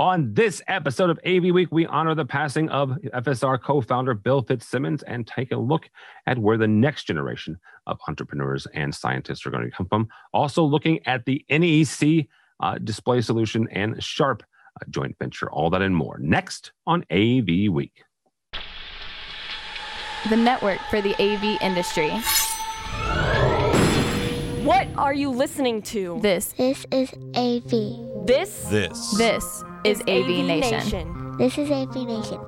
On this episode of AV Week, we honor the passing of FSR co founder Bill Fitzsimmons and take a look at where the next generation of entrepreneurs and scientists are going to come from. Also, looking at the NEC uh, display solution and Sharp uh, joint venture. All that and more next on AV Week. The network for the AV industry. What are you listening to? This, This is AV. This This. this is AV, Nation. This is AV Nation.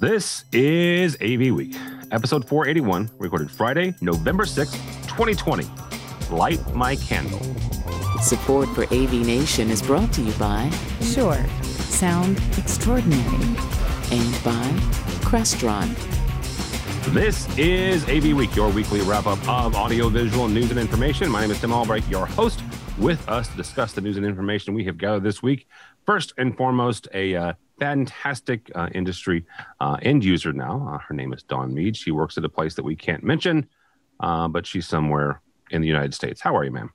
This is AV Week, episode 481, recorded Friday, November 6th, 2020. Light my candle. Support for AV Nation is brought to you by Shure. Sound extraordinary. and by Crestron. This is AV Week, your weekly wrap up of audio, visual, news, and information. My name is Tim Albright, your host. With us to discuss the news and information we have gathered this week. First and foremost, a uh, fantastic uh, industry uh, end user now. Uh, her name is Dawn Mead. She works at a place that we can't mention, uh, but she's somewhere in the United States. How are you, ma'am?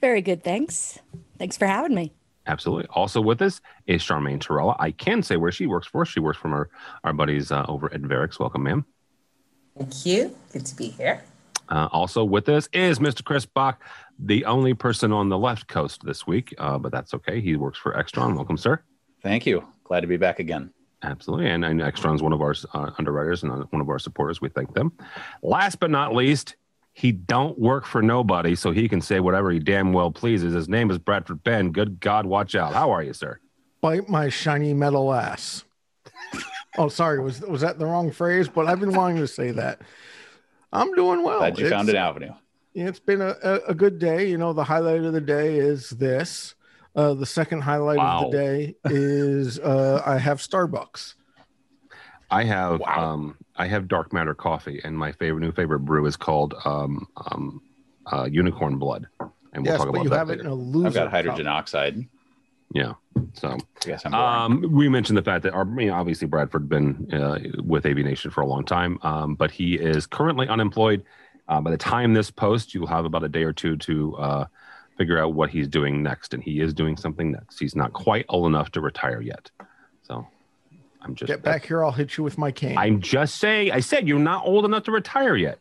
Very good. Thanks. Thanks for having me. Absolutely. Also with us is Charmaine Torella. I can say where she works for. She works from our, our buddies uh, over at Verrex. Welcome, ma'am. Thank you. Good to be here. Uh, also with us is Mr. Chris Bach, the only person on the left coast this week, uh, but that's okay. He works for Extron. Welcome, sir. Thank you. Glad to be back again. Absolutely. And, and Extron's one of our uh, underwriters and uh, one of our supporters. We thank them. Last but not least, he don't work for nobody, so he can say whatever he damn well pleases. His name is Bradford Benn. Good God, watch out. How are you, sir? bite my shiny metal ass. Oh, sorry, was was that the wrong phrase? But I've been wanting to say that. I'm doing well. Glad you It's- found an avenue. It's been a, a, a good day. You know, the highlight of the day is this. Uh, the second highlight Wow. of the day is uh, I have Starbucks. I have Wow. um, I have dark matter coffee, and my favorite new favorite brew is called um, um, uh, Unicorn Blood, and we'll yes, talk but about you that have it in a loser. I've got hydrogen cup. oxide. Yeah, so I guess I'm boring. um, we mentioned the fact that our, you know, obviously Bradford Benn uh, with AV Nation for a long time, um, but he is currently unemployed. Uh, by the time this post, you'll have about a day or two to uh, figure out what he's doing next, and he is doing something next. He's not quite old enough to retire yet, so I'm just Get back here, I'll hit you with my cane. I'm just saying. I said you're not old enough to retire yet.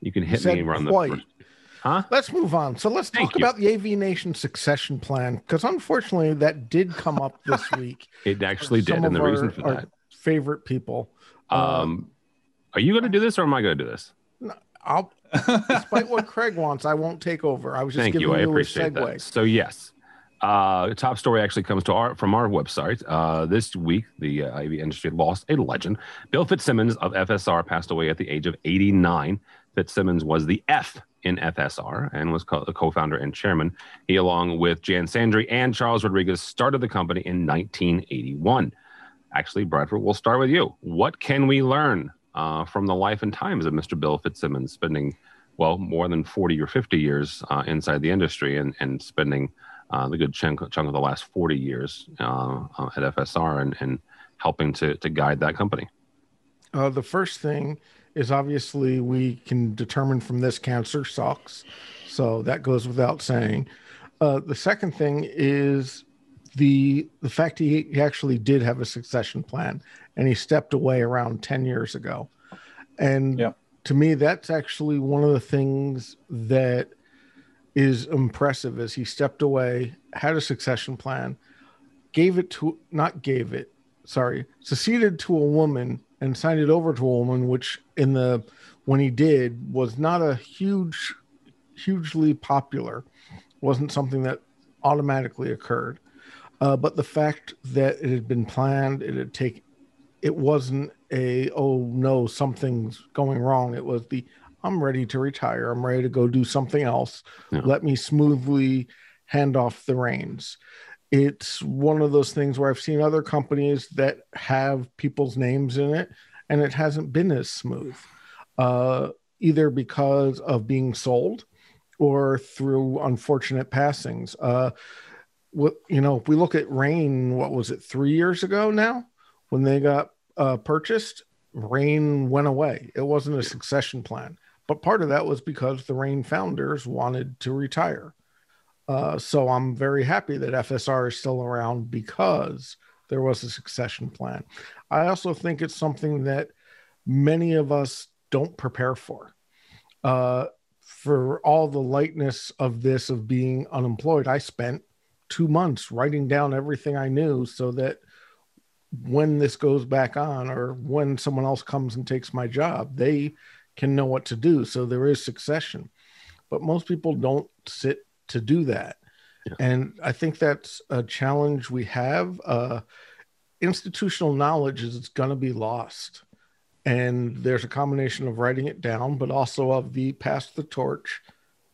You can hit said me around quite. the first. Huh? Let's move on. So let's Thank talk you. about the AV Nation succession plan because unfortunately that did come up this week. It actually did, and the of reason our- for our that. favorite people. Uh, Um, are you going to do this, or am I going to do this? No, I'll, despite what Craig wants, I won't take over. I was just Thank giving you. I you, appreciate a segue. that. So yes, uh, top story actually comes to our from our website. Uh, this week, the uh, AV industry lost a legend. Bill Fitzsimmons of FSR passed away at the age of 89. Fitzsimmons was the F in FSR and was the co-founder and chairman. He, along with Jan Sandri and Charles Rodriguez, started the company in 1981. Actually, Bradford, we'll start with you. What can we learn uh, from the life and times of Mr. Bill Fitzsimmons, spending well more than 40 or 50 years uh, inside the industry and, and spending uh, the good chunk, chunk of the last 40 years uh, uh, at FSR and, and helping to, to guide that company. Uh, the first thing is obviously we can determine from this cancer sucks. So that goes without saying. Uh, the second thing is the the fact he, he actually did have a succession plan and he stepped away around 10 years ago. And Yep. to me, that's actually one of the things that is impressive is he stepped away, had a succession plan, gave it to not gave it, sorry, succeeded to a woman and signed it over to a woman, which in the when he did was not a huge, hugely popular, wasn't something that automatically occurred. Uh, but the fact that it had been planned, it had taken, it wasn't a oh no something's going wrong. It was the I'm ready to retire. I'm ready to go do something else. Yeah. Let me smoothly hand off the reins it's one of those things where I've seen other companies that have people's names in it, and it hasn't been as smooth, uh, either because of being sold or through unfortunate passings. Uh, what you know, if we look at Rane, what was it, three years ago now, when they got uh, purchased, Rane went away. It wasn't a succession plan, but part of that was because the Rane founders wanted to retire. Uh, so I'm very happy that FSR is still around because there was a succession plan. I also think it's something that many of us don't prepare for. Uh, for all the lightness of this of being unemployed, I spent two months writing down everything I knew so that when this goes back on or when someone else comes and takes my job, they can know what to do. So there is succession. But most people don't sit to do that. Yeah. And I think that's a challenge we have. Uh, institutional knowledge is going to be lost. And there's a combination of writing it down, but also of the pass the torch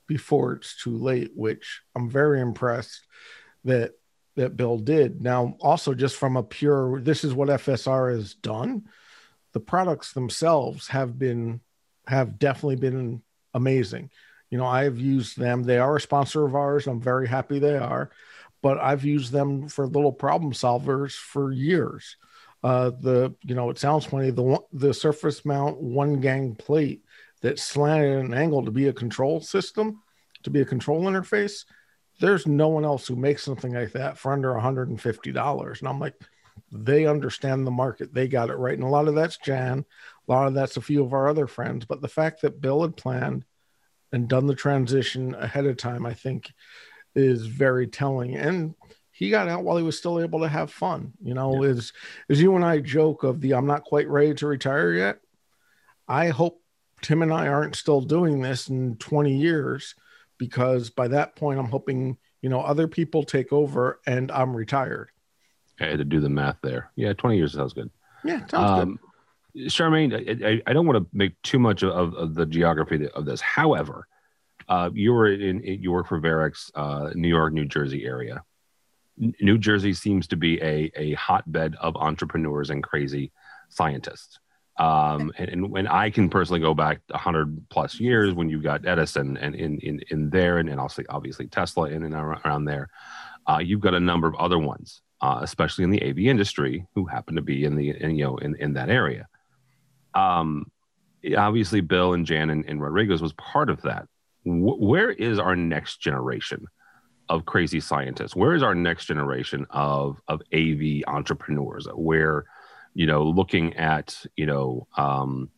before it's too late, which I'm very impressed that that Bill did. Now, also just from a pure, this is what FSR has done. The products themselves have been have definitely been amazing. You know, I have used them. They are a sponsor of ours. I'm very happy they are, but I've used them for little problem solvers for years. Uh, the you know, it sounds funny. The the surface mount one gang plate that slanted at an angle to be a control system, to be a control interface. There's no one else who makes something like that for under $150. And I'm like, they understand the market. They got it right. And a lot of that's Jan. A lot of that's a few of our other friends. But the fact that Bill had planned and done the transition ahead of time, I think is very telling. And he got out while he was still able to have fun. You know, yeah. as as you and I joke of the I'm not quite ready to retire yet. I hope Tim and I aren't still doing this in 20 years because by that point I'm hoping, you know, other people take over and I'm retired. I had to do the math there. Yeah, 20 years sounds good. Yeah, sounds um, good. Charmaine, I, I, don't want to make too much of, of the geography of this. However, uh, you were in, you work for Verrex, uh, New York, New Jersey area. New Jersey seems to be a, a hotbed of entrepreneurs and crazy scientists. Um, and, and, when I can personally go back 100 plus years when you got Edison and in, in, in there, and, and also obviously Tesla in and around there, uh, you've got a number of other ones, uh, especially in the AV industry, who happen to be in the in, you know in, in that area. Um, obviously, Bill and Jan and, and Rodriguez was part of that. W- where is our next generation of crazy scientists? Where is our next generation of of AV entrepreneurs? Where you know looking at you know um,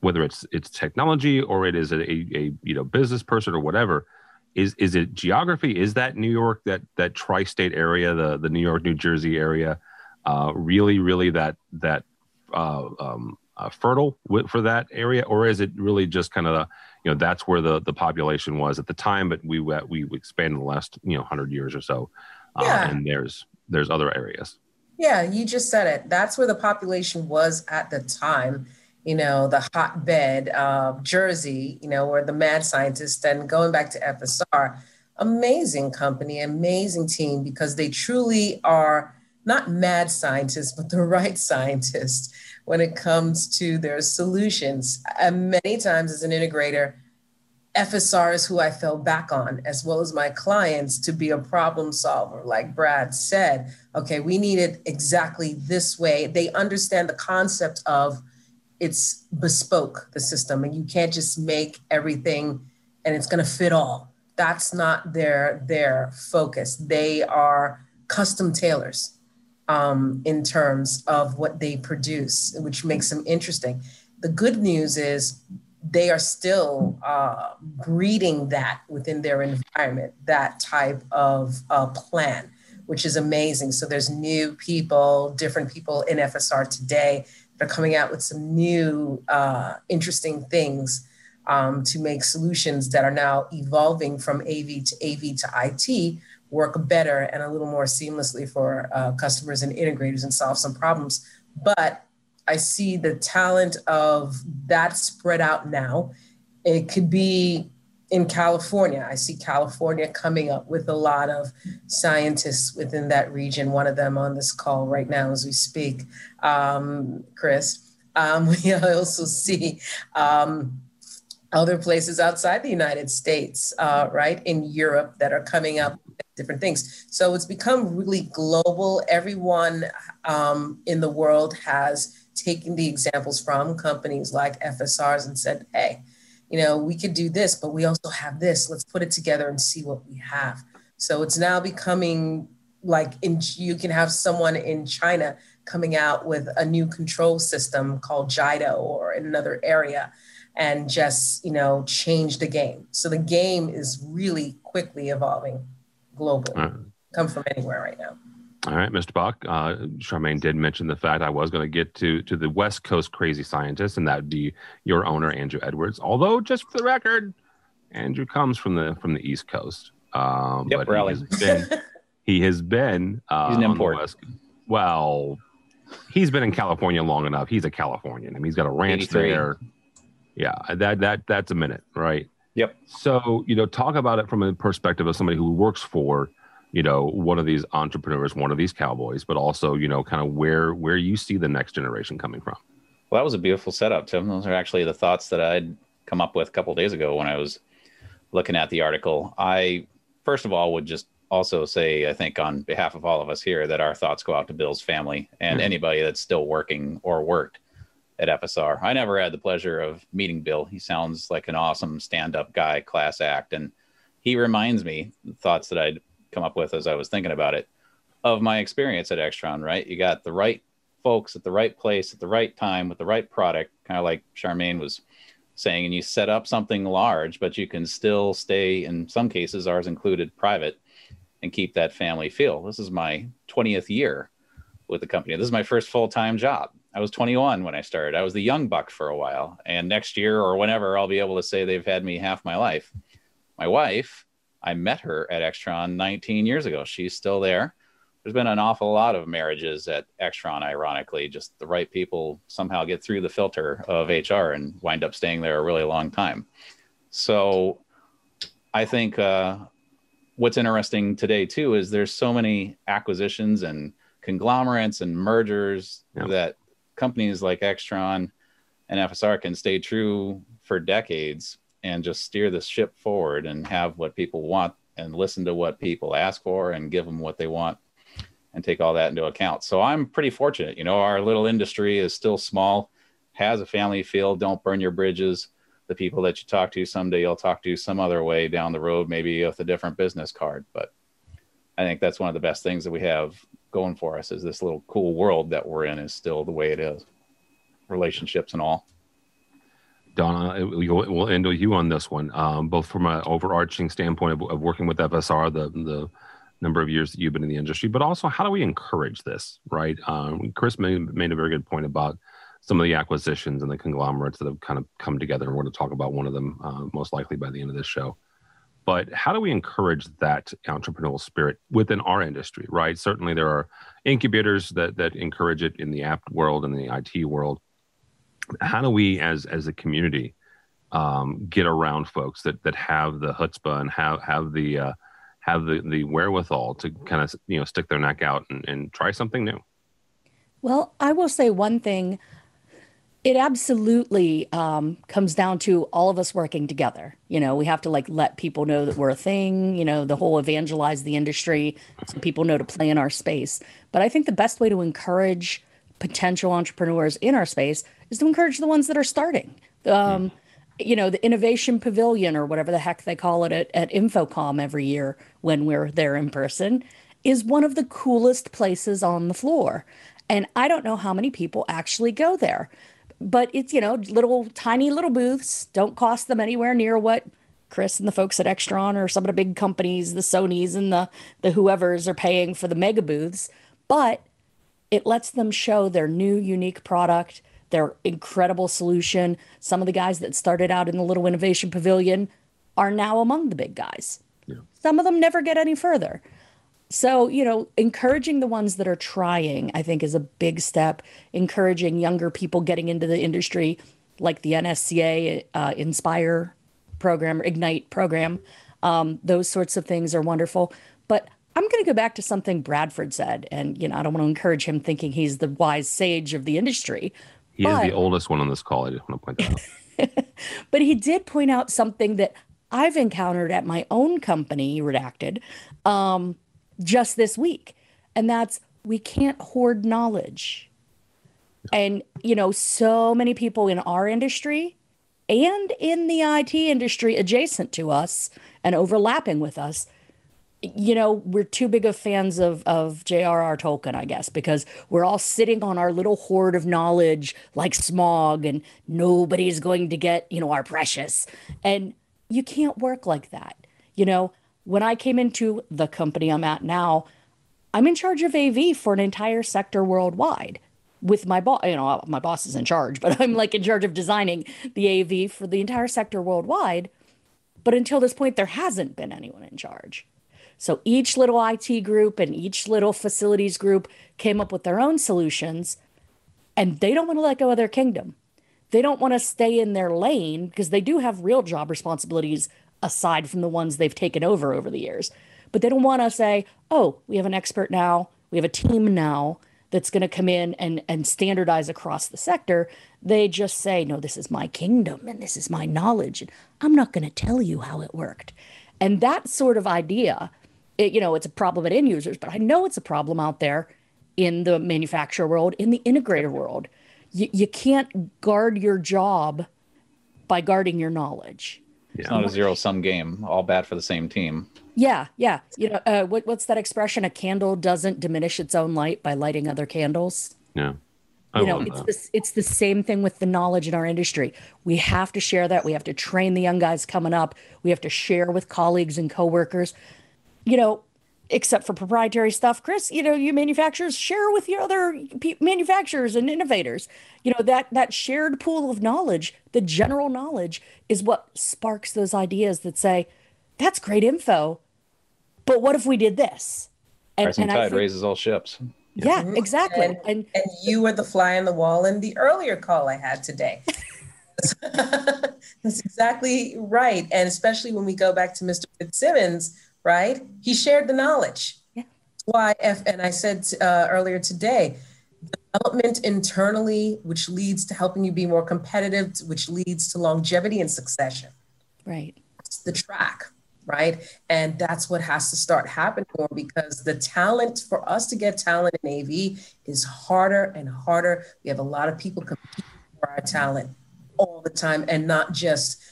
whether it's it's technology or it is a, a, a you know business person or whatever is is it geography is that new york that that tri-state area the the new york new jersey area uh, really really that that uh, um, uh, fertile for that area or is it really just kind of you know that's where the the population was at the time but we we expanded the last you know 100 years or so uh, yeah. and there's there's other areas. Yeah you just said it. That's where the population was at the time you know the hotbed of jersey you know where the mad scientists and going back to fsr amazing company amazing team because they truly are not mad scientists but the right scientists when it comes to their solutions. And many times as an integrator, FSR is who I fell back on, as well as my clients, to be a problem solver. Like Brad said, okay, we need it exactly this way. They understand the concept of it's bespoke, the system, and you can't just make everything and it's going to fit all. That's not their their focus. They are custom tailors um, in terms of what they produce, which makes them interesting. The good news is they are still uh, breeding that within their environment, that type of uh, plan, which is amazing. So there's new people, different people in FSR today that are coming out with some new uh, interesting things um, to make solutions that are now evolving from AV to AV to IT work better and a little more seamlessly for uh, customers and integrators and solve some problems. But I see the talent of that spread out now. It could be in California. I see California coming up with a lot of scientists within that region. One of them on this call right now as we speak, um, Chris. Um, we also see um, other places outside the United States, uh, right, in Europe that are coming up different things. So it's become really global. Everyone um, in the world has taken the examples from companies like FSRs and said, hey, you know, we could do this, but we also have this. Let's put it together and see what we have. So it's now becoming like in, you can have someone in China coming out with a new control system called Jido or in another area and just, you know, change the game. So the game is really quickly evolving globally. Right. Come from anywhere right now. All right, Mr. Buck. Uh, Charmaine did mention the fact I was going to get to to the West Coast crazy scientist, and that would be your owner, Andrew Edwards. Although, just for the record, Andrew comes from the from the East Coast. Um, yep, but he has been he has been uh, he's an import. West, well, he's been in California long enough. He's a Californian. I mean, he's got a ranch there. Yeah, that that that's a minute, right? Yep. So you know, talk about it from a perspective of somebody who works for you know one of these entrepreneurs one of these cowboys but also you know kind of where where you see the next generation coming from well that was a beautiful setup tim those are actually the thoughts that i'd come up with a couple days ago when i was looking at the article i first of all would just also say i think on behalf of all of us here that our thoughts go out to bill's family and mm-hmm. anybody that's still working or worked at fsr i never had the pleasure of meeting bill he sounds like an awesome stand-up guy class act and he reminds me thoughts that i'd come up with as I was thinking about it of my experience at Extron, right? You got the right folks at the right place at the right time with the right product, kind of like Charmaine was saying, and you set up something large, but you can still stay, in some cases, ours included, private and keep that family feel. This is my 20th year with the company. This is my first full time job. I was 21 when I started. I was the young buck for a while. And next year or whenever, I'll be able to say they've had me half my life. My wife I met her at Extron 19 years ago. She's still there. There's been an awful lot of marriages at Extron, ironically. Just the right people somehow get through the filter of HR and wind up staying there a really long time. So I think uh, what's interesting today, too, is there's so many acquisitions and conglomerates and mergers yeah. that companies like Extron and FSR can stay true for decades and just steer the ship forward and have what people want and listen to what people ask for and give them what they want and take all that into account. So I'm pretty fortunate. You know, our little industry is still small, has a family feel. Don't burn your bridges. The people that you talk to someday, you'll talk to some other way down the road, maybe with a different business card. But I think that's one of the best things that we have going for us is this little cool world that we're in is still the way it is, relationships and all. Donna, we'll end with you on this one, um, both from an overarching standpoint of, of, working with FSR, the the number of years that you've been in the industry, but also how do we encourage this, right? Um, Chris made, made a very good point about some of the acquisitions and the conglomerates that have kind of come together, and we're going to talk about one of them uh, most likely by the end of this show. But how do we encourage that entrepreneurial spirit within our industry, right? Certainly, there are incubators that that encourage it in the app world and the IT world. How do we as as a community um, get around folks that that have the chutzpah and have have the uh, have the the wherewithal to kind of you know stick their neck out and, and try something new? Well i will say one thing it absolutely um, comes down to all of us working together you know we have to like let people know that we're a thing you know the whole evangelize the industry so people know to play in our space but i think the best way to encourage potential entrepreneurs in our space is to encourage the ones that are starting. Um, You know, the innovation pavilion or whatever the heck they call it at, at InfoComm every year when we're there in person is one of the coolest places on the floor. And I don't know how many people actually go there, but it's, you know, little tiny little booths, don't cost them anywhere near what Chris and the folks at Extron or some of the big companies, the Sonys and the the whoever's are paying for the mega booths, but it lets them show their new unique product their incredible solution. Some of the guys that started out in the little innovation pavilion are now among the big guys. Yeah. Some of them never get any further. So, you know, encouraging the ones that are trying, I think, is a big step. Encouraging younger people getting into the industry, like the NSCA uh, Inspire program, Ignite program. Um, those sorts of things are wonderful. But I'm going to go back to something Bradford said. And, you know, I don't want to encourage him thinking he's the wise sage of the industry, he but, is the oldest one on this call. I just want to point that out. but he did point out something that I've encountered at my own company, Redacted, um, just this week. And that's we can't hoard knowledge. And, you know, so many people in our industry and in the IT industry adjacent to us and overlapping with us you know, we're too big of fans of of J.R.R. Tolkien, I guess, because we're all sitting on our little hoard of knowledge like Smaug and nobody's going to get, you know, our precious. And you can't work like that. You know, when I came into the company I'm at now, I'm in charge of AV for an entire sector worldwide with my boss. You know, my boss is in charge, but I'm like in charge of designing the AV for the entire sector worldwide. But until this point, there hasn't been anyone in charge. So each little IT group and each little facilities group came up with their own solutions, and they don't want to let go of their kingdom. They don't want to stay in their lane because they do have real job responsibilities aside from the ones they've taken over over the years. But they don't want to say, oh, we have an expert now, we have a team now that's going to come in and, and standardize across the sector. They just say, no, this is my kingdom and this is my knowledge. And I'm not going to tell you how it worked. And that sort of idea it, you know, it's a problem at end users, but I know it's a problem out there in the manufacturer world, in the integrator world. You, you can't guard your job by guarding your knowledge. It's not a zero sum game, all bad for the same team. Yeah, yeah. You know, uh, what, what's that expression? A candle doesn't diminish its own light by lighting other candles. Yeah. I you know, it's the, it's the same thing with the knowledge in our industry. We have to share that. We have to train the young guys coming up. We have to share with colleagues and coworkers you know, except for proprietary stuff, Chris, you know, you manufacturers share with your other manufacturers and innovators. You know, that that shared pool of knowledge, the general knowledge is what sparks those ideas that say, that's great info. But what if we did this? And, Rising and tide think, raises all ships. Yeah, mm-hmm. exactly. And, and, and you were the fly on the wall in the earlier call I had today. That's exactly right. And especially when we go back to Mr. Fitzsimmons, right? He shared the knowledge. Yeah. Why? F, and I said uh, earlier today, development internally, which leads to helping you be more competitive, which leads to longevity and succession. Right. It's the track, right? And that's what has to start happening more because the talent for us to get talent in AV is harder and harder. We have a lot of people competing for our talent all the time and not just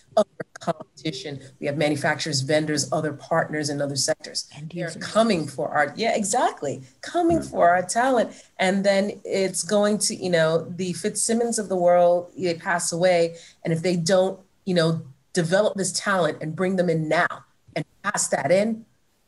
competition. We have manufacturers, vendors, other partners in other sectors. And they're coming for our, yeah, exactly, coming mm-hmm. for our talent. And then it's going to, you know, the Fitzsimmons of the world, they pass away. And if they don't, you know, develop this talent and bring them in now and pass that in,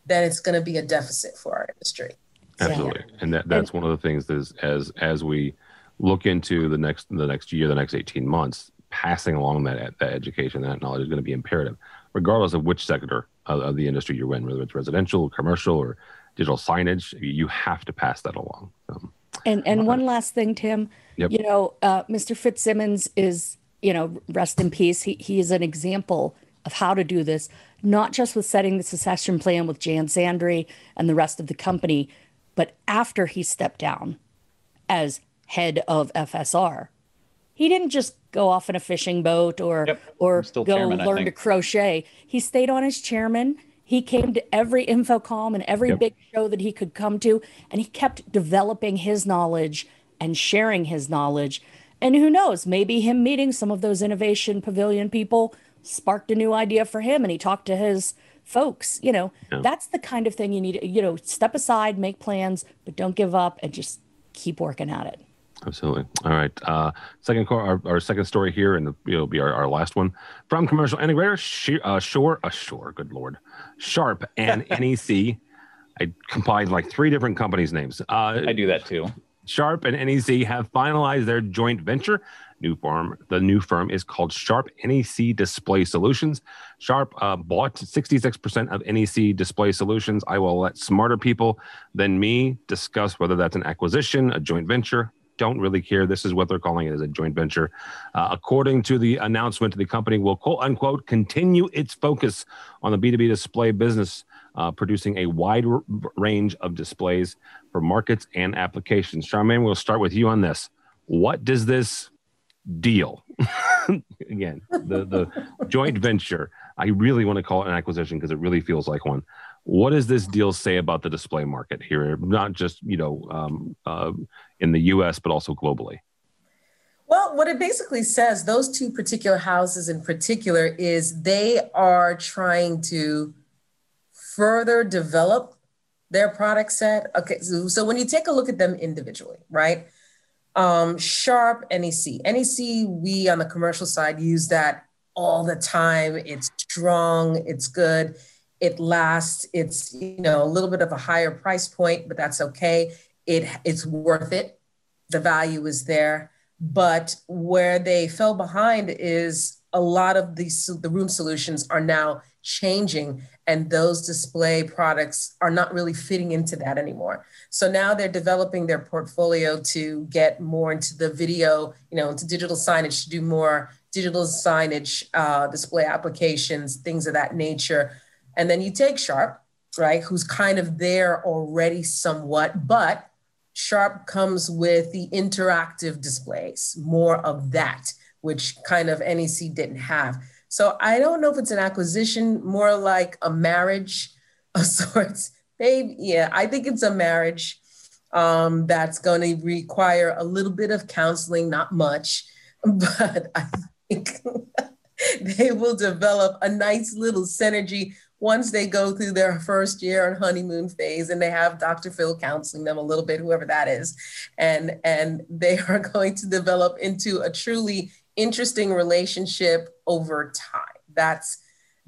then it's going to be a deficit for our industry. Absolutely. Yeah. And that, that's one of the things is as, as we look into the next, the next year, the next 18 months, passing along that that education, that knowledge is going to be imperative, regardless of which sector of, of the industry you're in, whether it's residential, commercial, or digital signage. You have to pass that along. Um, and and one last thing, Tim. Yep. You know, uh, Mr. Fitzsimmons is you know rest in peace. He he is an example of how to do this, not just with setting the succession plan with Jan Sandri and the rest of the company, but after he stepped down as head of FSR he didn't just go off in a fishing boat or yep. or go chairman, learn to crochet. He stayed on as chairman. He came to every InfoComm and every yep. big show that he could come to, and he kept developing his knowledge and sharing his knowledge. And who knows, maybe him meeting some of those innovation pavilion people sparked a new idea for him, and he talked to his folks. You know, yeah. that's the kind of thing you need. You know, step aside, make plans, but don't give up, and just keep working at it. Absolutely. All right. Uh, second, our, our second story here, and it'll be our, our last one from commercial integrator Sh- uh, Shore, uh, Shore, good lord, Sharp and NEC. I combined like three different companies' names. Uh, I do that too. Sharp and NEC have finalized their joint venture. New firm, the new firm is called Sharp NEC Display Solutions. Sharp uh, bought 66% of NEC Display Solutions. I will let smarter people than me discuss whether that's an acquisition, a joint venture, don't really care. This is what they're calling it as a joint venture. Uh, according to the announcement, the company will quote unquote continue its focus on the B2B display business, uh, producing a wide r- range of displays for markets and applications. Charmaine, we'll start with you on this. What does this deal? Again, the, the joint venture. I really want to call it an acquisition because it really feels like one. What does this deal say about the display market here? Not just you know um, uh, in the U.S. but also globally. Well, what it basically says, those two particular houses in particular, is they are trying to further develop their product set. Okay, so, so when you take a look at them individually, right? Um, Sharp, NEC. NEC, we on the commercial side use that all the time. It's strong, it's good, it lasts, it's you know a little bit of a higher price point, but that's okay. It it's worth it. The value is there. But where they fell behind is a lot of these the room solutions are now changing and those display products are not really fitting into that anymore so now they're developing their portfolio to get more into the video you know into digital signage to do more digital signage uh, display applications things of that nature and then you take sharp right who's kind of there already somewhat but sharp comes with the interactive displays more of that which kind of nec didn't have so I don't know if it's an acquisition, more like a marriage of sorts. Maybe, yeah, I think it's a marriage um, that's going to require a little bit of counseling, not much, but I think they will develop a nice little synergy once they go through their first year and honeymoon phase and they have Dr. Phil counseling them a little bit, whoever that is. And, and they are going to develop into a truly interesting relationship over time. That's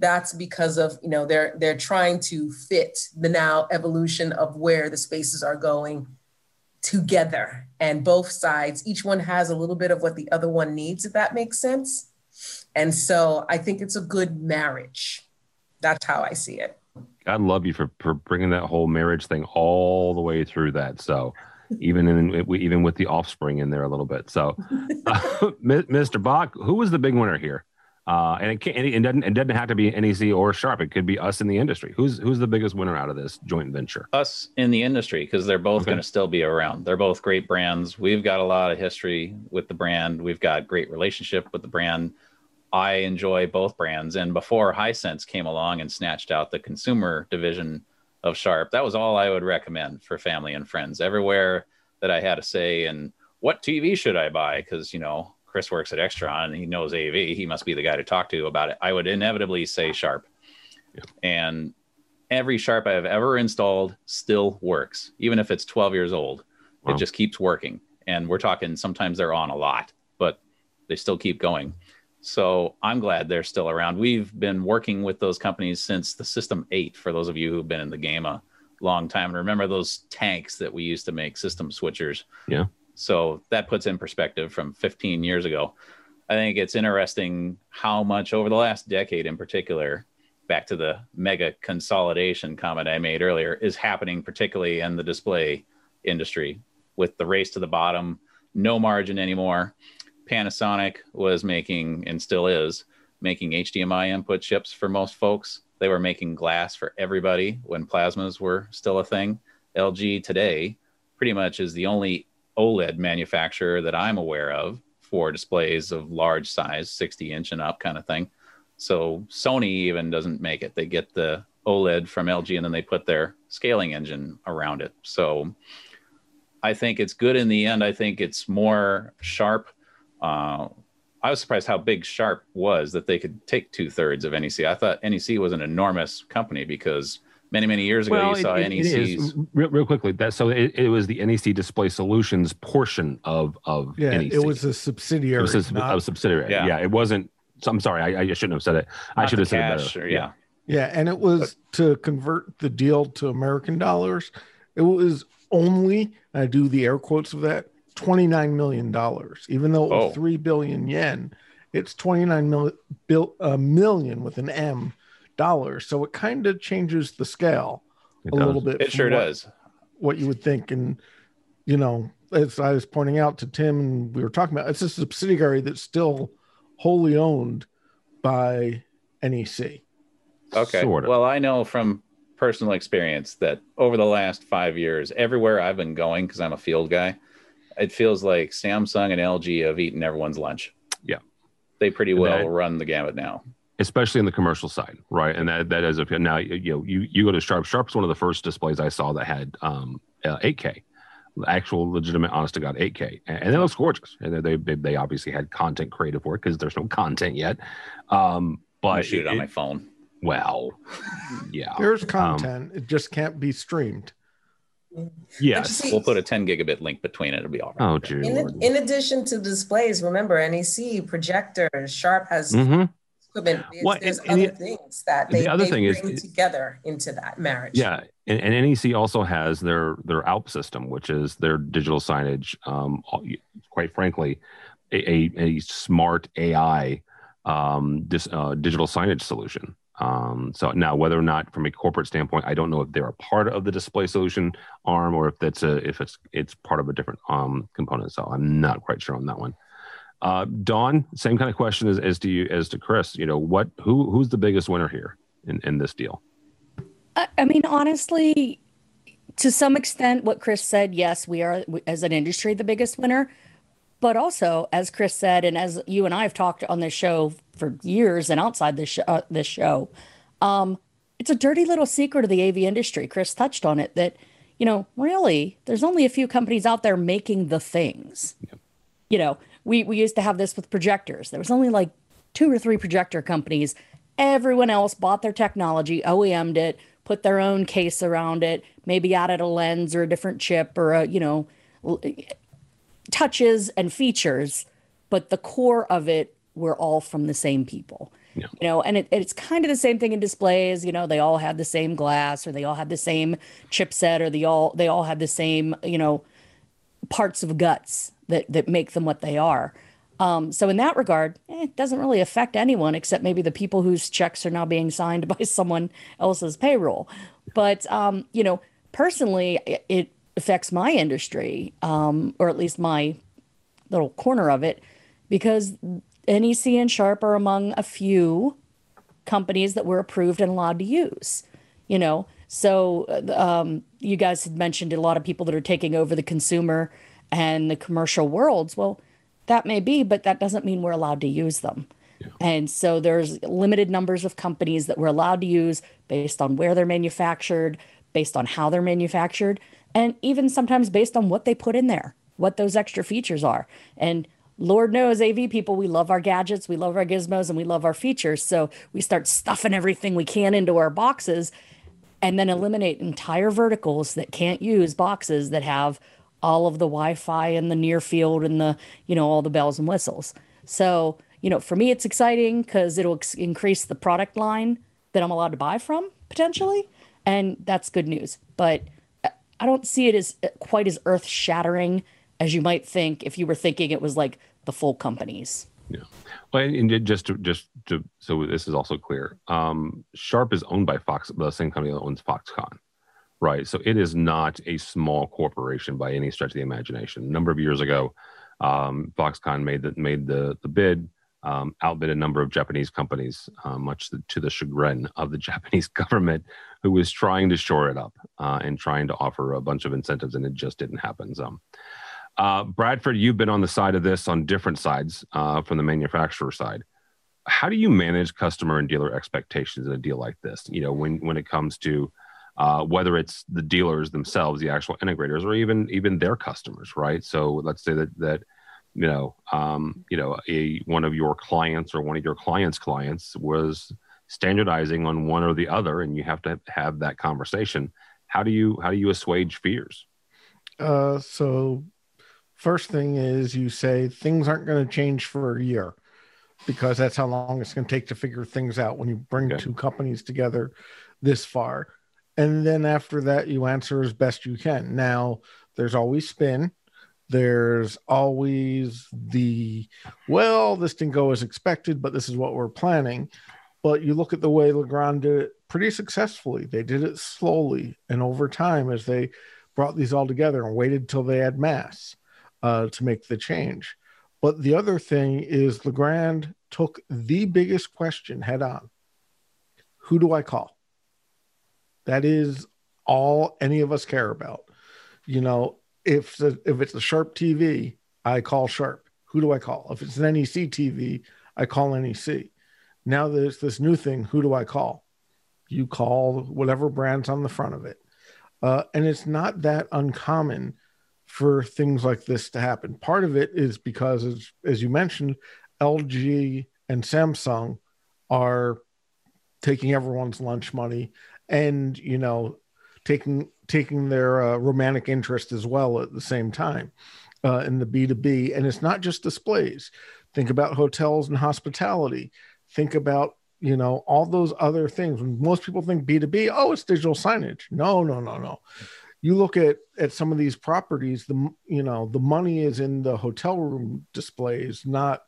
that's because of you know they're they're trying to fit the now evolution of where the spaces are going together and both sides each one has a little bit of what the other one needs if that makes sense and so i think it's a good marriage that's how i see it god love you for, for bringing that whole marriage thing all the way through that so even in even with the offspring in there a little bit. So, uh, Mr. Bach, who was the big winner here? Uh, and it, can't, it doesn't it doesn't have to be NEC or Sharp. It could be us in the industry. Who's who's the biggest winner out of this joint venture? Us in the industry because they're both okay. going to still be around. They're both great brands. We've got a lot of history with the brand. We've got great relationship with the brand. I enjoy both brands. And before Hisense came along and snatched out the consumer division of Sharp. That was all I would recommend for family and friends. Everywhere that I had a say in what TV should I buy, because you know Chris works at Extron and he knows AV. He must be the guy to talk to about it. I would inevitably say Sharp, yeah. and every Sharp I have ever installed still works, even if it's 12 years old. Wow. It just keeps working, and we're talking sometimes they're on a lot, but they still keep going. So I'm glad they're still around. We've been working with those companies since the System 8, for those of you who've been in the game a long time. And remember those tanks that we used to make system switchers? Yeah. So that puts in perspective from 15 years ago. I think it's interesting how much over the last decade in particular, back to the mega consolidation comment I made earlier, is happening, particularly in the display industry with the race to the bottom, no margin anymore Panasonic was making and still is making HDMI input chips for most folks. They were making glass for everybody when plasmas were still a thing. LG today pretty much is the only OLED manufacturer that I'm aware of for displays of large size, 60 inch and up kind of thing. So Sony even doesn't make it. They get the OLED from LG and then they put their scaling engine around it. So I think it's good in the end. I think it's more sharp uh, I was surprised how big Sharp was that they could take two thirds of NEC. I thought NEC was an enormous company because many many years ago well, you saw it, NEC's real, real, quickly that so it, it, was the NEC Display Solutions portion of of yeah NEC. it was a subsidiary. It was a, not, a subsidiary. Yeah. yeah. it wasn't. So I'm sorry, I, I shouldn't have said it. I should have said it better. Or, yeah. yeah, and it was but, to convert the deal to American dollars. It was only I do the air quotes of that 29 million dollars even though it was oh. 3 billion yen it's 29 mil, bil, uh, million with an m dollars so it kind of changes the scale it a does. little bit it sure what, does what you would think and you know as i was pointing out to tim and we were talking about it's a subsidiary that's still wholly owned by nec okay sort of. well i know from personal experience that over the last five years everywhere i've been going because i'm a field guy it feels like Samsung and LG have eaten everyone's lunch. Yeah. They pretty well that, run the gamut now. Especially in the commercial side, right? And that that is a now you know you you go to Sharp. Sharp's one of the first displays I saw that had um, uh, 8K, actual legitimate, honest to god 8K, and, and it looks gorgeous. And they they, they obviously had content creative work because there's no content yet. Um, but shoot it on my phone. Well, yeah. There's Um, content. it just can't be streamed. Yes. see- We'll put a 10 gigabit link between it. It'll be all right. Oh, dear In, Lord. in addition to displays, remember NEC projectors, Sharp has Mhm. equipment. There's, Well, there's and- and other the- things that the other they thing is- bring together into that marriage. Yeah, and, and NEC also has their their ALP system, which is their digital signage. Um, quite frankly, a, a, a smart AI um, dis, uh, digital signage solution. Um, so now, whether or not from a corporate standpoint, I don't know if they're a part of the display solution arm or if that's a if it's it's part of a different um, component. So I'm not quite sure on that one. Uh, Dawn, same kind of question as, as to you as to Chris. You know what? Who who's the biggest winner here in, in this deal? I, I mean, honestly, to some extent, what Chris said, yes, we are as an industry the biggest winner. But also, as Chris said, and as you and I have talked on this show for years and outside this show, uh, this show, um, it's a dirty little secret of the AV industry. Chris touched on it that, you know, really, there's only a few companies out there making the things. You know, we we used to have this with projectors. There was only like two or three projector companies. Everyone else bought their technology, OEM'd it, put their own case around it, maybe added a lens or a different chip or a, you know, touches and features, but the core of it we're all from the same people. Yeah. You know, and it, it's kind of the same thing in displays. You know, they all had the same glass, or they all had the same chipset, or they all they all had the same you know parts of guts that that make them what they are. Um, so in that regard, eh, it doesn't really affect anyone except maybe the people whose checks are now being signed by someone else's payroll. But um, you know, personally, it, it affects my industry, um, or at least my little corner of it, because NEC and Sharp are among a few companies that were approved and allowed to use. You know, so uh, um, you guys had mentioned a lot of people that are taking over the consumer and the commercial worlds. Well, that may be, but that doesn't mean we're allowed to use them. And so there's limited numbers of companies that we're allowed to use based on where they're manufactured, based on how they're manufactured, and even sometimes based on what they put in there, what those extra features are. And Lord knows, AV people, we love our gadgets, we love our gizmos, and we love our features. So we start stuffing everything we can into our boxes and then eliminate entire verticals that can't use boxes that have all of the Wi-Fi and the near field and the, you know, all the bells and whistles. So, you know, for me, it's exciting because it'll ex- increase the product line that I'm allowed to buy from potentially, and that's good news. But I- don't see it as uh, quite as earth shattering as you might think if you were thinking it was like the full companies. Yeah. Well, and just to just to so this is also clear. Um, Sharp is owned by Fox, the same company that owns Foxconn, right? So it is not a small corporation by any stretch of the imagination. A number of years ago, um, Foxconn made the made the the bid, um, outbid a number of Japanese companies, uh, much to the chagrin of the Japanese government, who was trying to shore it up uh, and trying to offer a bunch of incentives, and it just didn't happen. So. Uh, Bradford, you've been on the side of this on different sides uh, from the manufacturer side. How do you manage customer and dealer expectations in a deal like this? You know, when when it comes to uh, whether it's the dealers themselves, the actual integrators, or even even their customers, right? So let's say that that you know um, you know a one of your clients or one of your clients' clients was standardizing on one or the other, and you have to have that conversation. How do you how do you assuage fears? Uh, so first thing is you say things aren't going to change for a year because that's how long it's going to take to figure things out when you bring Okay. two companies together this far. And then after that, you answer as best you can. Now, there's always spin. There's always the, well, this didn't go as expected, but this is what we're planning. But you look at the way Legrand did it pretty successfully. They did it slowly and over time as they brought these all together and waited till they had mass uh, to make the change. But the other thing is Legrand took the biggest question head on. Who do I call? That is all any of us care about. You know, if the, if it's a Sharp TV, I call Sharp. Who do I call? If it's an NEC TV, I call NEC. Now there's this new thing. Who do I call? You call whatever brand's on the front of it. Uh, and it's not that uncommon for things like this to happen. Part of it is because, as, as you mentioned, LG and Samsung are taking everyone's lunch money and you know taking taking their uh, romantic interest as well at the same time uh, in the b2b and it's not just displays think about hotels and hospitality think about you know all those other things. When most people think b2b oh it's digital signage. No no no no. You look at at some of these properties the you know the money is in the hotel room displays not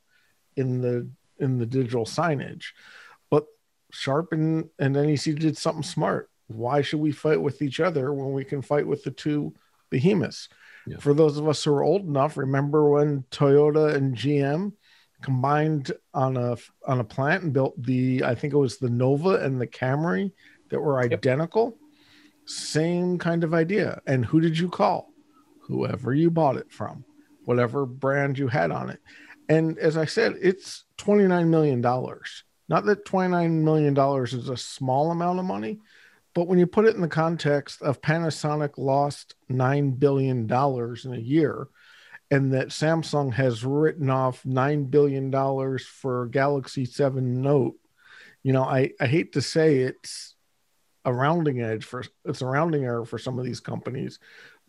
in the in the digital signage. But sharp and and nec did something smart. Why should we fight with each other when we can fight with the two behemoths? Yeah. for those of us who are old enough remember when toyota and gm combined on a on a plant and built the i think it was the nova and the camry that were identical. Same kind of idea. And who did you call? Whoever you bought it from. Whatever brand you had on it. And as i said it's 29 million dollars. Not that 29 million dollars is a small amount of money but when you put it in the context of panasonic lost 9 billion dollars in a year and that Samsung has written off $9 billion for Galaxy 7 Note. You know, I, I hate to say it's a rounding edge for it's a rounding error for some of these companies.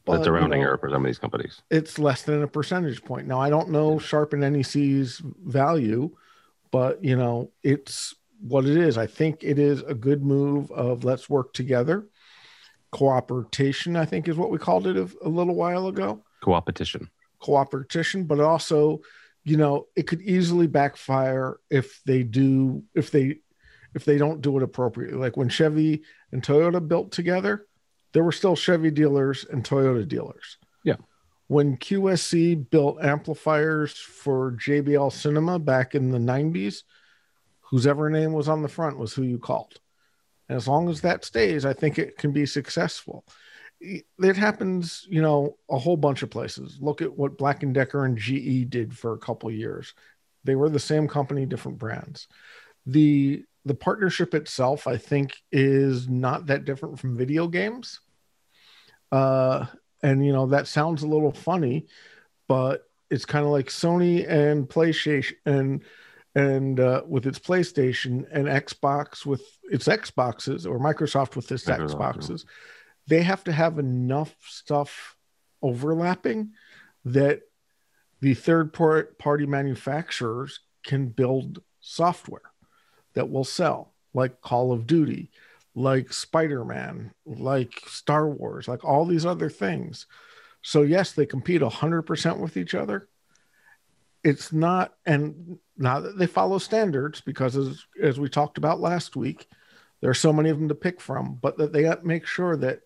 That's a you rounding know, error for some of these companies. It's less than a percentage point. Now I don't know Sharp and NEC's value, but you know, it's what it is. I think it is a good move of let's work together. Cooperation, I think, is what we called it a, a little while ago Co-opetition. Cooperation, but also, you know, it could easily backfire if they do if they if they don't do it appropriately. Like when Chevy and Toyota built together, there were still Chevy dealers and Toyota dealers. Yeah. When QSC built amplifiers for JBL Cinema back in the 90s, whose ever name was on the front was who you called. And as long as that stays, I think it can be successful it happens you know a whole bunch of places look at what black and decker and ge did for a couple years they were the same company different brands the the partnership itself i think is not that different from video games uh and you know that sounds a little funny but it's kind of like sony and playstation and and uh, with its playstation and xbox with its xboxes or microsoft with its Xboxes. yeah. They have to have enough stuff overlapping that the third party manufacturers can build software that will sell like call of duty like spider-man like star wars like all these other things. So yes they compete 100% with each other. It's not and now that they follow standards because as, as we talked about last week there are so many of them to pick from but that they make sure that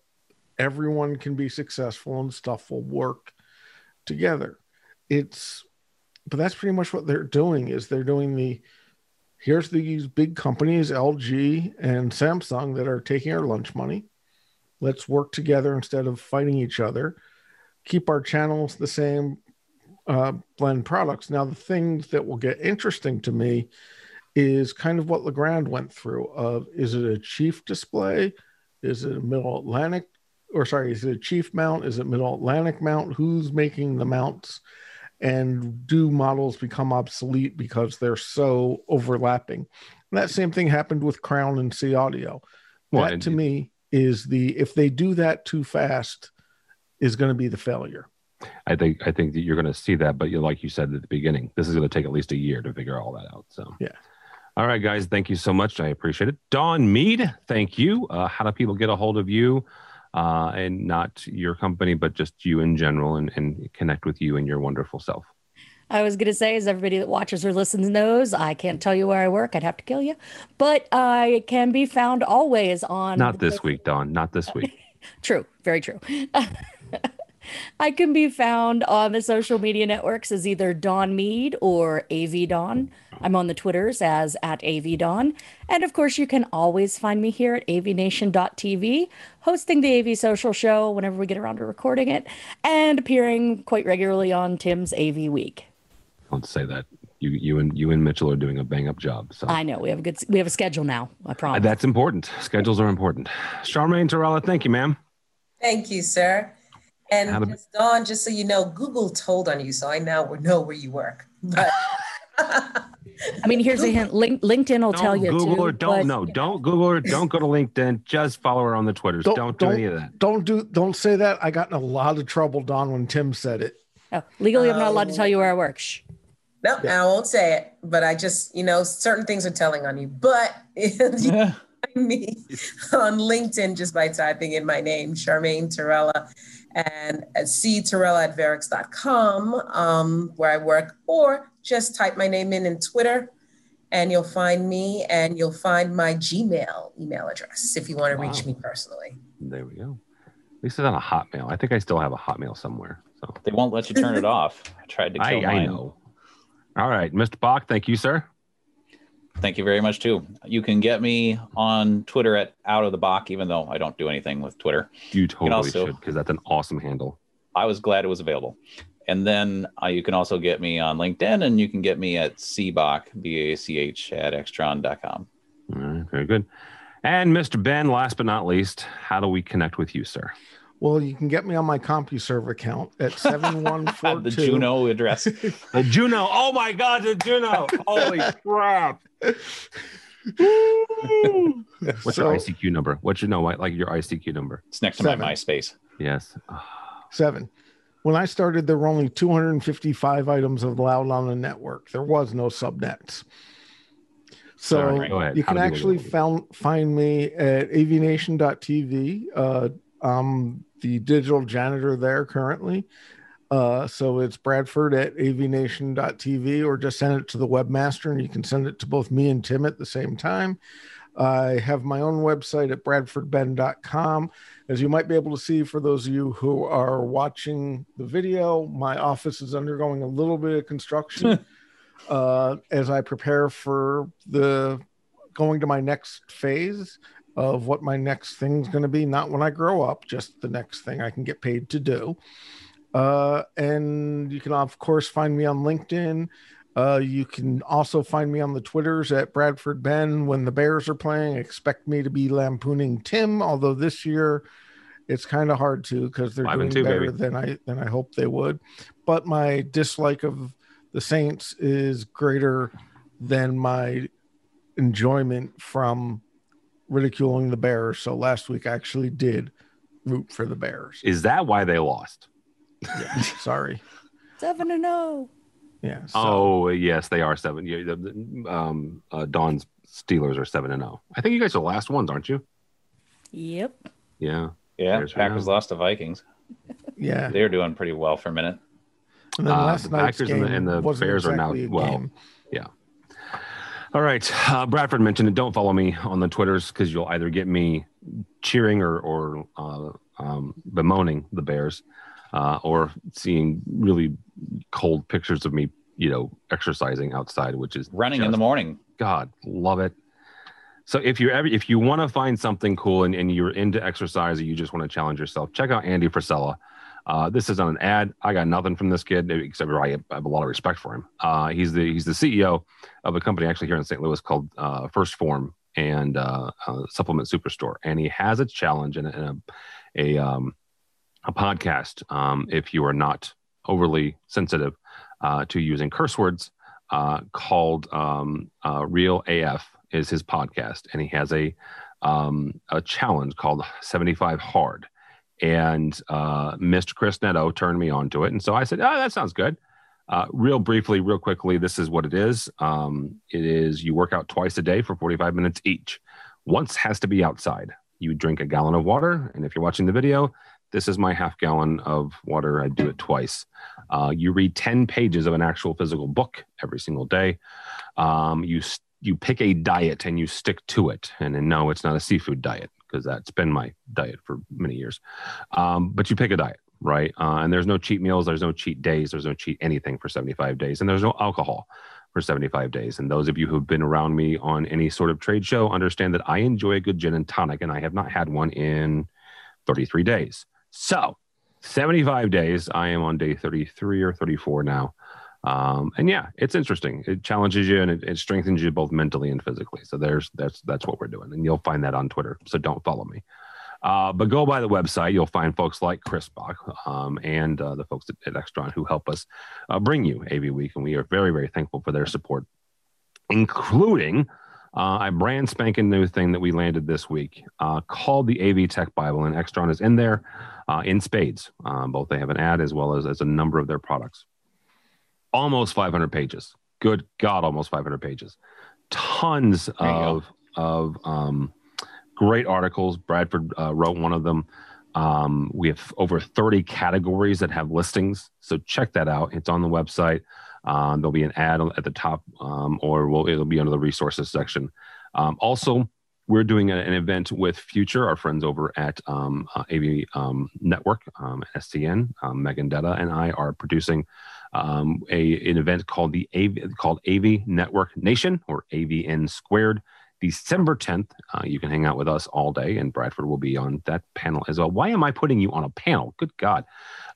everyone can be successful and stuff will work together. It's but that's pretty much what they're doing is they're doing the here's these big companies lg and samsung that are taking our lunch money. Let's work together instead of fighting each other. Keep our channels the same uh, blend products. Now the things that will get interesting to me is kind of what legrand went through of is it a chief display? Is it a middle atlantic or sorry is it a chief mount is it middle atlantic mount who's making the mounts and do models become obsolete because they're so overlapping and that same thing happened with crown and c audio Well, that to me is the if they do that too fast is going to be the failure I think I think that you're going to see that, but you, like you said at the beginning, this is going to take at least a year to figure all that out. So Yeah. All right, guys, thank you so much. I appreciate it. Dawn Mead, thank you. Uh, how do people get a hold of you, uh, and not your company, but just you in general, and, and connect with you and your wonderful self? I was going to say, as everybody that watches or listens knows, I can't tell you where I work. I'd have to kill you. But I can be found always on. Not this week, Dawn. Not this week. True, very true. I can be found on the social media networks as either Dawn Mead or AV Dawn. I'm on the Twitters as at AV Dawn. And of course, you can always find me here at avnation.tv, hosting the AV Social Show whenever we get around to recording it, and appearing quite regularly on Tim's AV Week. Don't say that. You you and you and Mitchell are doing a bang up job. So I know we have a good we have a schedule now. I promise. that's important. Schedules are important. Charmaine Torella, thank you, ma'am. Thank you, sir. And How to- just, Dawn, just so you know, Google told on you, so I now know where you work. But I mean, here's a hint. Link, LinkedIn will Don't tell you Google too, her. Don't but- no. Don't Google her. Don't go to LinkedIn. Just follow her on the Twitters. Don't, do any of that. Don't do don't say that. I got in a lot of trouble, Don, when Tim said it. Oh, legally, I'm not allowed to oh. tell you where I work. Shh. No, I won't say it, but I just, you know, certain things are telling on you. But you can find me on LinkedIn just by typing in my name, Charmaine Torella, and at ctorella at verrex.com, um, where I work, or just type my name in in Twitter and you'll find me and you'll find my Gmail email address if you want to reach me personally. There we go. At least it's on a Hotmail. I think I still have a Hotmail somewhere. So They won't let you turn it off. I tried to I, kill I mine. know. All right, Mr. Bach. Thank you, sir. Thank you very much too. You can get me on Twitter at out of the Bach, even though I don't do anything with Twitter. You totally also- should because that's an awesome handle. I was glad it was available. And then uh, you can also get me on LinkedIn and you can get me at cbach, B-A-C-H at extron.com. All right, very good. And Mr. Benn, last but not least, how do we connect with you, sir? Well, you can get me on my CompuServe account at seven one four The. Juno address. The Juno. Oh my God, the Juno. Holy crap. What's your ICQ number? What's your no like your ICQ number? It's next to Seven. my MySpace. Yes. Seven. When I started, there were only 255 items allowed on the network. There was no subnets. So Sorry, go you can How do we actually do found, find me at avnation.tv. Uh, I'm the digital janitor there currently. Uh, so it's Bradford at avnation.tv or just send it to the webmaster and you can send it to both me and Tim at the same time. I have my own website at bradfordbenn.com. As you might be able to see for those of you who are watching the video, my office is undergoing a little bit of construction uh, as I prepare for the going to my next phase of what my next thing's going to be. Not when I grow up, just the next thing I can get paid to do. Uh, and you can, of course, find me on LinkedIn. Uh, you can also find me on the Twitters at Bradford Benn. When the Bears are playing, expect me to be lampooning Tim. Although this year, it's kind of hard to because they're Five doing two, better baby. than I than I hoped they would. But my dislike of the Saints is greater than my enjoyment from ridiculing the Bears. So last week I actually did root for the Bears. Is that why they lost? Yeah, Sorry. Seven to no. Yeah. So, Oh yes, they are seven. Yeah, the, the, um, uh, Dawn's Steelers are seven and zero. I think you guys are the last ones, aren't you? Yep. Yeah. Yeah, Bears Packers lost to Vikings. yeah. They were doing pretty well for a minute. And then Uh, last the night's Packers and the- and the wasn't Bears are now- well, game. All right. Uh, Bradford mentioned it. Don't follow me on the Twitters because you'll either get me cheering or, or uh, um, bemoaning the Bears uh, or seeing really cold pictures of me, you know, exercising outside, which is Running in the morning. God, love it. So if you're ever if you want to find something cool and, and you're into exercise or you just want to challenge yourself, check out Andy Frisella. Uh, this is on an ad. I got nothing from this kid except I have, a lot of respect for him. Uh, he's the he's the CEO of a company actually here in St. Louis called uh, First Form and uh, Supplement Superstore, and he has a challenge and a, a, a um, a podcast. Um, if you are not overly sensitive uh, to using curse words, uh, called um, Real AF is his podcast, and he has a um, a challenge called 75 Hard. And uh, Mr. Chris Netto turned me on to it, and so I said, "Oh, that sounds good." Uh, real briefly, real quickly, this is what it is. Um, it is you work out twice a day for 45 minutes each. Once has to be outside. You drink a gallon of water, and if you're watching the video, this is my half gallon of water. I do it twice. Uh, you read 10 pages of an actual physical book every single day. Um, you you pick a diet and you stick to it. And then, no, it's not a seafood diet because that's been my diet for many years. Um, but you pick a diet, right? Uh, and there's no cheat meals, there's no cheat days, there's no cheat anything for 75 days, and there's no alcohol for 75 days. And those of you who've been around me on any sort of trade show understand that I enjoy a good gin and tonic, and I have not had one in 33 days. So, 75 days. I am on day 33 or 34 now. Um, and yeah, it's interesting. It challenges you and it, it strengthens you both mentally and physically. So there's that's that's what we're doing, and you'll find that on Twitter. So don't follow me, uh, but go by the website. You'll find folks like Chris Bach um, and uh, the folks at, at Extron who help us uh, bring you AV Week, and we are very very thankful for their support. including uh, a brand spanking new thing that we landed this week uh, called the AV Tech Bible, and Extron is in there uh, in spades. Um, both they have an ad as well as, as a number of their products. Almost 500 pages. Good God, almost 500 pages. Tons of of um, great articles. Bradford uh, wrote one of them. Um, we have over 30 categories that have listings, so check that out. It's on the website. Um, there'll be an ad at the top, um, or we'll, it'll be under the resources section. Um, also, we're doing an event with Future, our friends over at um, uh, AV um, Network, um, SCN. Um, Megan Dutta and I are producing um, a, an event called the AV, called AV Network Nation or AVN Squared. December 10th, uh, you can hang out with us all day, and Bradford will be on that panel as well. Why am I putting you on a panel? Good God.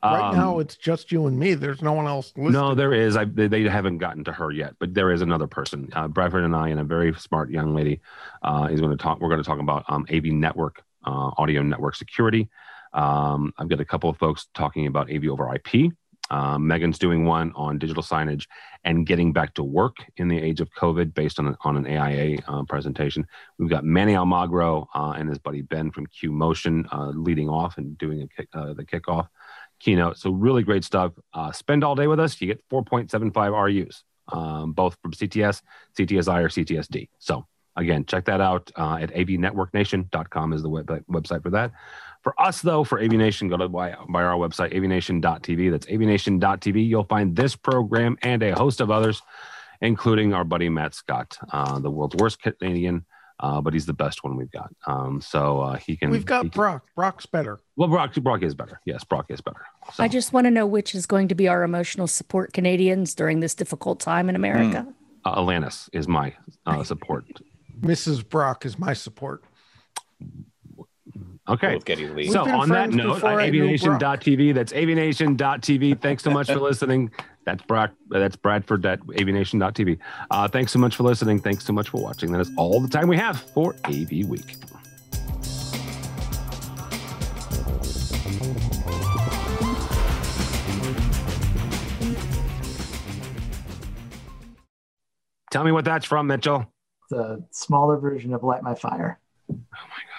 Right um, now, it's just you and me. There's no one else. Listed. No, there is. I, they, they, haven't gotten to her yet, but there is another person. Uh, Bradford and I, and a very smart young lady, uh, is going to talk. We're going to talk about um, AV network, uh, audio network security. Um, I've got a couple of folks talking about AV over IP. Um, Megan's doing one on digital signage and getting back to work in the age of COVID based on, on an AIA uh, presentation. We've got Manny Almagro uh, and his buddy Ben from Q Motion uh, leading off and doing kick, uh, the kickoff keynote. So, really great stuff. Uh, spend all day with us. You get 4.75 RUs, um, both from CTS, CTSI, or CTSD. So, again, check that out uh, at avnetworknation.com is the web- website for that. For us, though, for AVNation, go to by, by our website, avnation.tv. That's avnation.tv. You'll find this program and a host of others, including our buddy Matt Scott, uh, the world's worst Canadian, uh, but he's the best one we've got. Um, so uh, he can. We've got can, Brock. Brock's better. Well, Brock, Brock is better. Yes, Brock is better. So. I just want to know which is going to be our emotional support Canadians during this difficult time in America. Mm. Uh, Alanis is my uh, support. Mrs. Brock is my support. Okay. So on that note, on avnation.tv, that's avnation.tv. Thanks so much for listening. That's Brock. That's Bradford at avnation.tv. Uh, thanks so much for listening. Thanks so much for watching. That is all the time we have for AV Week. Tell me what that's from, Mitchell. It's a smaller version of Light My Fire. Oh my God.